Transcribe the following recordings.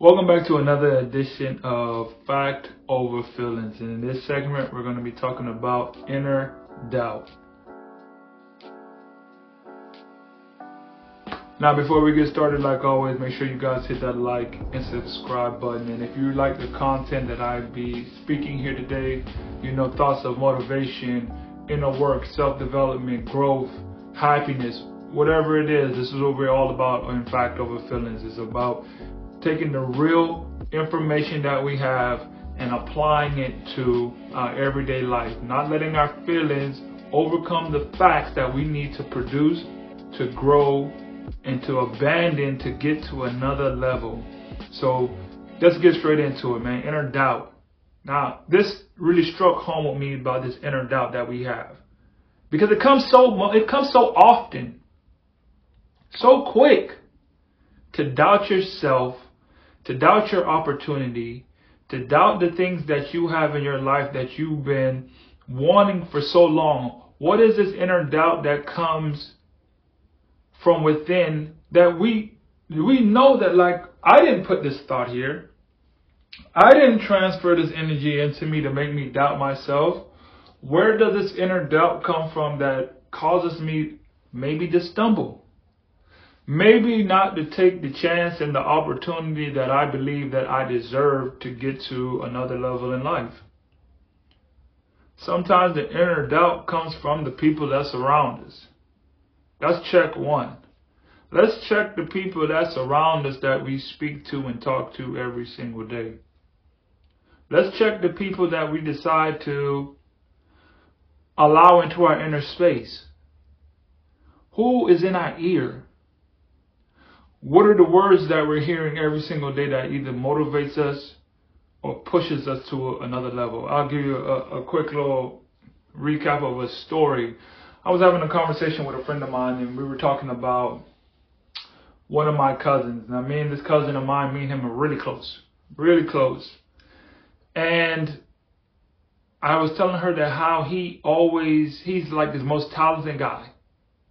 Welcome back to another edition of Fact Over Feelings. And in this segment, we're going to be talking about inner doubt. Now, before we get started, like always, make sure you guys hit that like and subscribe button. And if you like the content that I be speaking here today, you know, thoughts of motivation, inner work, self development, growth, happiness, whatever it is, this is what we're all about in Fact Over Feelings. It's about taking the real information that we have and applying it to our everyday life, not letting our feelings overcome the facts that we need to produce, to grow, and to abandon to get to another level. So let's get straight into it, man. Inner doubt. Now, this really struck home with me about this inner doubt that we have. Because it comes so it comes so often. So quick to doubt yourself, to doubt your opportunity, to doubt the things that you have in your life that you've been wanting for so long. What is this inner doubt that comes from within that we we know that like I didn't put this thought here. I didn't transfer this energy into me to make me doubt myself. Where does this inner doubt come from that causes me maybe to stumble? Maybe not to take the chance and the opportunity that I believe that I deserve to get to another level in life. Sometimes the inner doubt comes from the people that surround us. That's check one. Let's check the people that surround us that we speak to and talk to every single day. Let's check the people that we decide to allow into our inner space. Who is in our ear? What are the words that we're hearing every single day that either motivates us or pushes us to another level? I'll give you a, a quick little recap of a story I was having a conversation with a friend of mine, and we were talking about one of my cousins. Now, me and this cousin of mine, me and him are really close, really close. And I was telling her that how he always, he's like this most talented guy,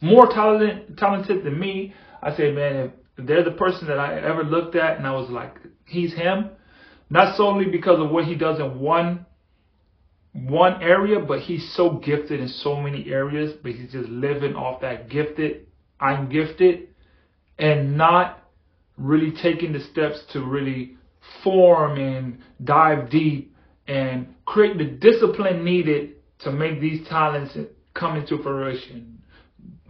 more talented, talented than me. I said, man, they're the person that I ever looked at, and I was like, he's him. Not solely because of what he does in one one area, but he's so gifted in so many areas, but he's just living off that gifted, I'm gifted, and not really taking the steps to really form and dive deep and create the discipline needed to make these talents come into fruition.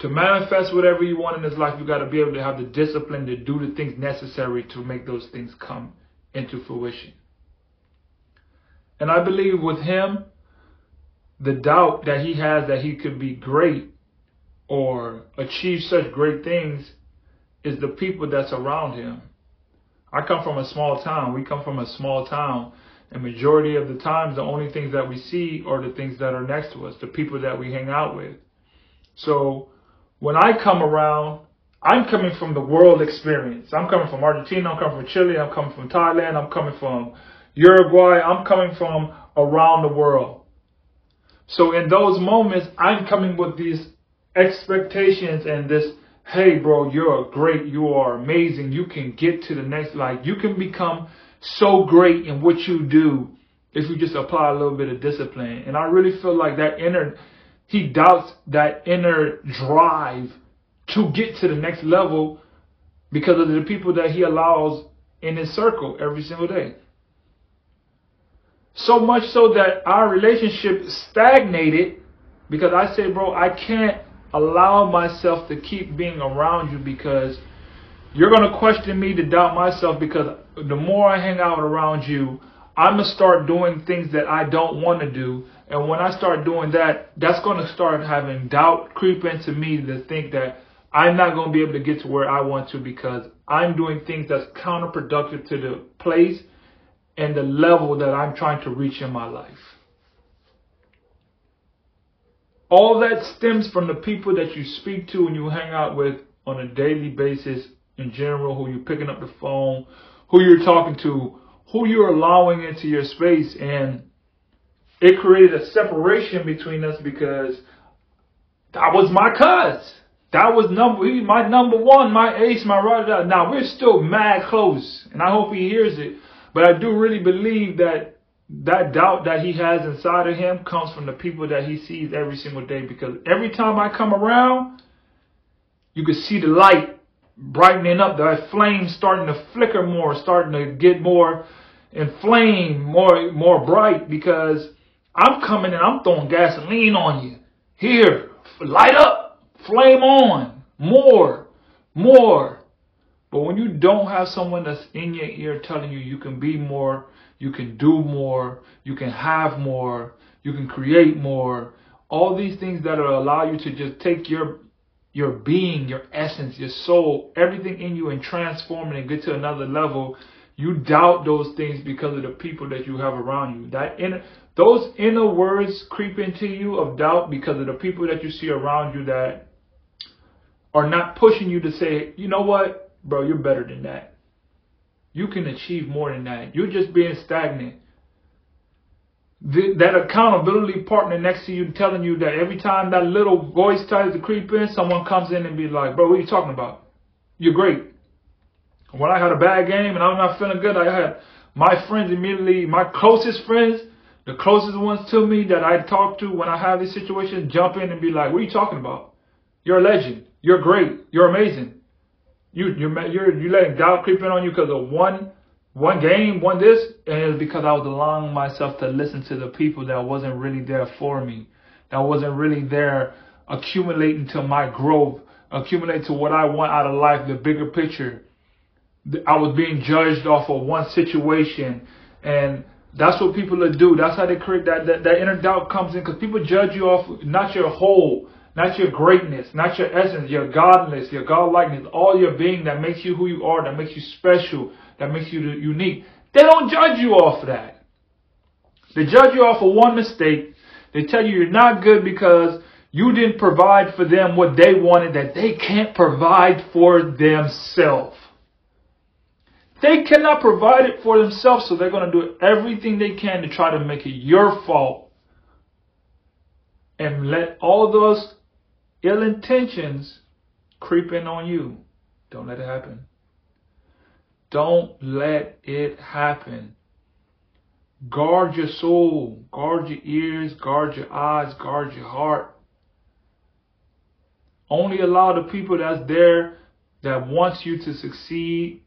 To manifest whatever you want in this life, you got to be able to have the discipline to do the things necessary to make those things come into fruition. And I believe with him, the doubt that he has that he could be great or achieve such great things is the people that's around him. I come from a small town. We come from a small town. And majority of the times, the only things that we see are the things that are next to us, the people that we hang out with. So when I come around, I'm coming from the world experience. I'm coming from Argentina. I'm coming from Chile. I'm coming from Thailand. I'm coming from Uruguay. I'm coming from around the world. So in those moments, I'm coming with these expectations and this, hey, bro, you're great. You are amazing. You can get to the next, like, you can become so great in what you do if you just apply a little bit of discipline. And I really feel like that inner, he doubts that inner drive to get to the next level because of the people that he allows in his circle every single day. So much so that our relationship stagnated because I said, bro, I can't allow myself to keep being around you because you're going to question me to doubt myself because the more I hang out around you, I'm going to start doing things that I don't want to do. And when I start doing that, that's going to start having doubt creep into me to think that I'm not going to be able to get to where I want to because I'm doing things that's counterproductive to the place and the level that I'm trying to reach in my life. All that stems from the people that you speak to and you hang out with on a daily basis in general, who you're picking up the phone, who you're talking to, who you're allowing into your space. And it created a separation between us because that was my cuz. That was number my number one, my ace, my right. Now we're still mad close, and I hope he hears it. But I do really believe that that doubt that he has inside of him comes from the people that he sees every single day. Because every time I come around, you can see the light brightening up, that flame starting to flicker more, starting to get more inflamed, more more bright. Because I'm coming and I'm throwing gasoline on you. Here, light up, flame on, more, more. But when you don't have someone that's in your ear telling you you can be more, you can do more, you can have more, you can create more, all these things that will allow you to just take your your being, your essence, your soul, everything in you and transform it and get to another level, you doubt those things because of the people that you have around you. That inner, those inner words creep into you of doubt because of the people that you see around you that are not pushing you to say, you know what, bro, you're better than that. You can achieve more than that. You're just being stagnant. The, that accountability partner next to you telling you that every time that little voice tries to creep in, someone comes in and be like, bro, what are you talking about? You're great. When I had a bad game and I'm not feeling good, I had my friends immediately, my closest friends, the closest ones to me that I talk to when I have these situations, jump in and be like, what are you talking about? You're a legend. You're great. You're amazing. You you're you're you letting doubt creep in on you because of one one game, one this, and it's because I was allowing myself to listen to the people that wasn't really there for me, that wasn't really there accumulating to my growth, accumulating to what I want out of life, the bigger picture. I was being judged off of one situation, and that's what people do. That's how they create that that, that inner doubt comes in because people judge you off not your whole not your greatness, not your essence, your godness, your godlikeness, all your being that makes you who you are, that makes you special, that makes you unique. They don't judge you off of that. They judge you off of one mistake. They tell you you're not good because you didn't provide for them what they wanted that they can't provide for themselves. They cannot provide it for themselves, so they're going to do everything they can to try to make it your fault and let all those ill intentions creep in on you. Don't let it happen. Don't let it happen. Guard your soul, guard your ears, guard your eyes, guard your heart. Only allow the people that's there that wants you to succeed,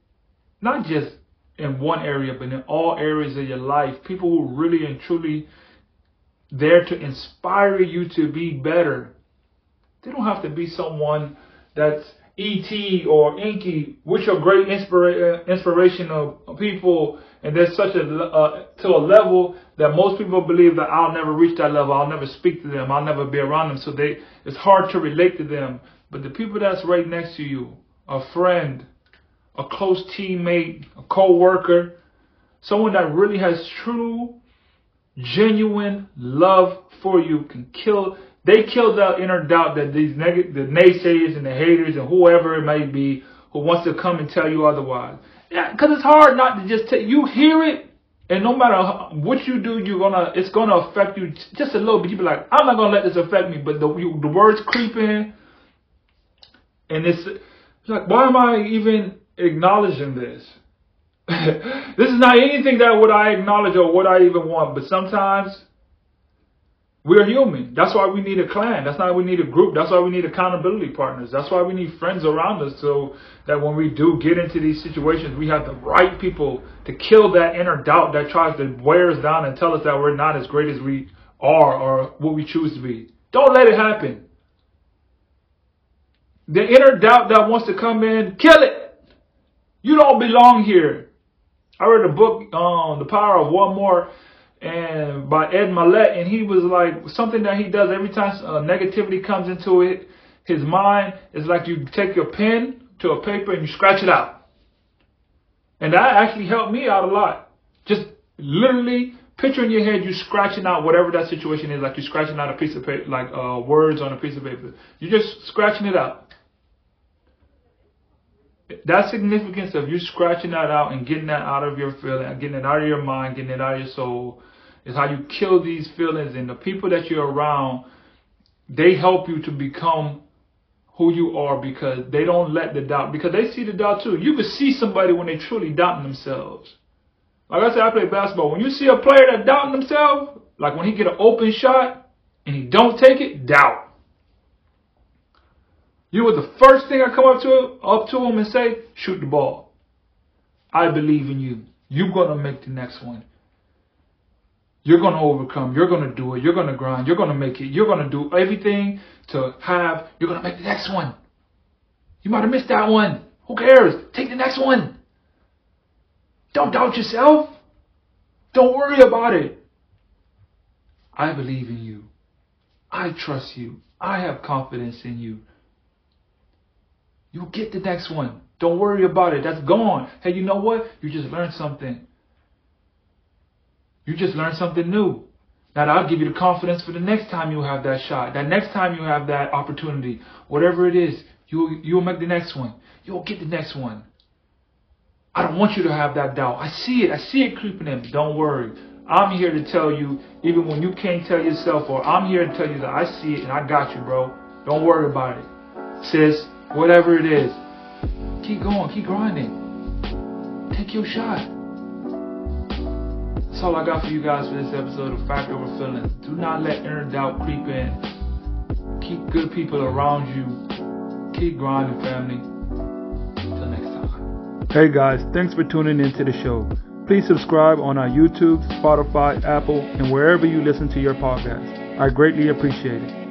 not just in one area, but in all areas of your life. People who really and truly there to inspire you to be better. They don't have to be someone that's E.T. or Inky, which are great inspira- inspirational people, and there's such a uh, to a level that most people believe that I'll never reach that level. I'll never speak to them. I'll never be around them. So they it's hard to relate to them. But the people that's right next to you, a friend, a close teammate, a co-worker, someone that really has true, genuine love for you, can kill they kill the inner doubt that these negative, the naysayers and the haters and whoever it may be who wants to come and tell you otherwise. Yeah, because it's hard not to just tell you hear it, and no matter what you do, you're gonna it's gonna affect you just a little bit. You be like, I'm not gonna let this affect me, but the you, the words creep in, and it's, it's like, why am I even acknowledging this? this is not anything that would I acknowledge or what I even want, but sometimes we're human. That's why we need a clan. That's why we need a group. That's why we need accountability partners. That's why we need friends around us so that when we do get into these situations, we have the right people to kill that inner doubt that tries to wear us down and tell us that we're not as great as we are or what we choose to be. Don't let it happen. The inner doubt that wants to come in, kill it. You don't belong here. I read a book on um, The Power of One More and by Ed Mylett, and he was like something that he does every time uh, negativity comes into it. His mind is like you take your pen to a paper and you scratch it out, and that actually helped me out a lot. Just literally picture in your head you scratching out whatever that situation is, like you're scratching out a piece of paper, like uh, words on a piece of paper. You're just scratching it out. That significance of you scratching that out and getting that out of your feeling, getting it out of your mind, getting it out of your soul, is how you kill these feelings and the people that you're around, they help you to become who you are because they don't let the doubt, because they see the doubt too. You can see somebody when they truly doubting themselves. Like I said, I play basketball. When you see a player that doubting themselves, like when he get an open shot and he don't take it, doubt. You were the first thing I come up to up to him and say, shoot the ball. I believe in you. You're gonna make the next one. You're to overcome. You're to do it. You're to grind. You're to make it. You're to do everything to have. You're to make the next one. You might have missed that one. Who cares? Take the next one. Don't doubt yourself. Don't worry about it. I believe in you. I trust you. I have confidence in you. You'll get the next one. Don't worry about it. That's gone. Hey, you know what? You just learned something. You just learned something new. Now that'll give you the confidence for the next time you have that shot. That next time you have that opportunity. Whatever it is, you you'll make the next one. You'll get the next one. I don't want you to have that doubt. I see it. I see it creeping in. Don't worry. I'm here to tell you, even when you can't tell yourself, or I'm here to tell you that I see it and I got you, bro. Don't worry about it. Sis, whatever it is, keep going, keep grinding. Take your shot. That's all I got for you guys for this episode of Fact Over Feelings. Do not let inner doubt creep in. Keep good people around you. Keep grinding, family. Until next time. Hey guys, thanks for tuning into the show. Please subscribe on our YouTube, Spotify, Apple, and wherever you listen to your podcast. I greatly appreciate it.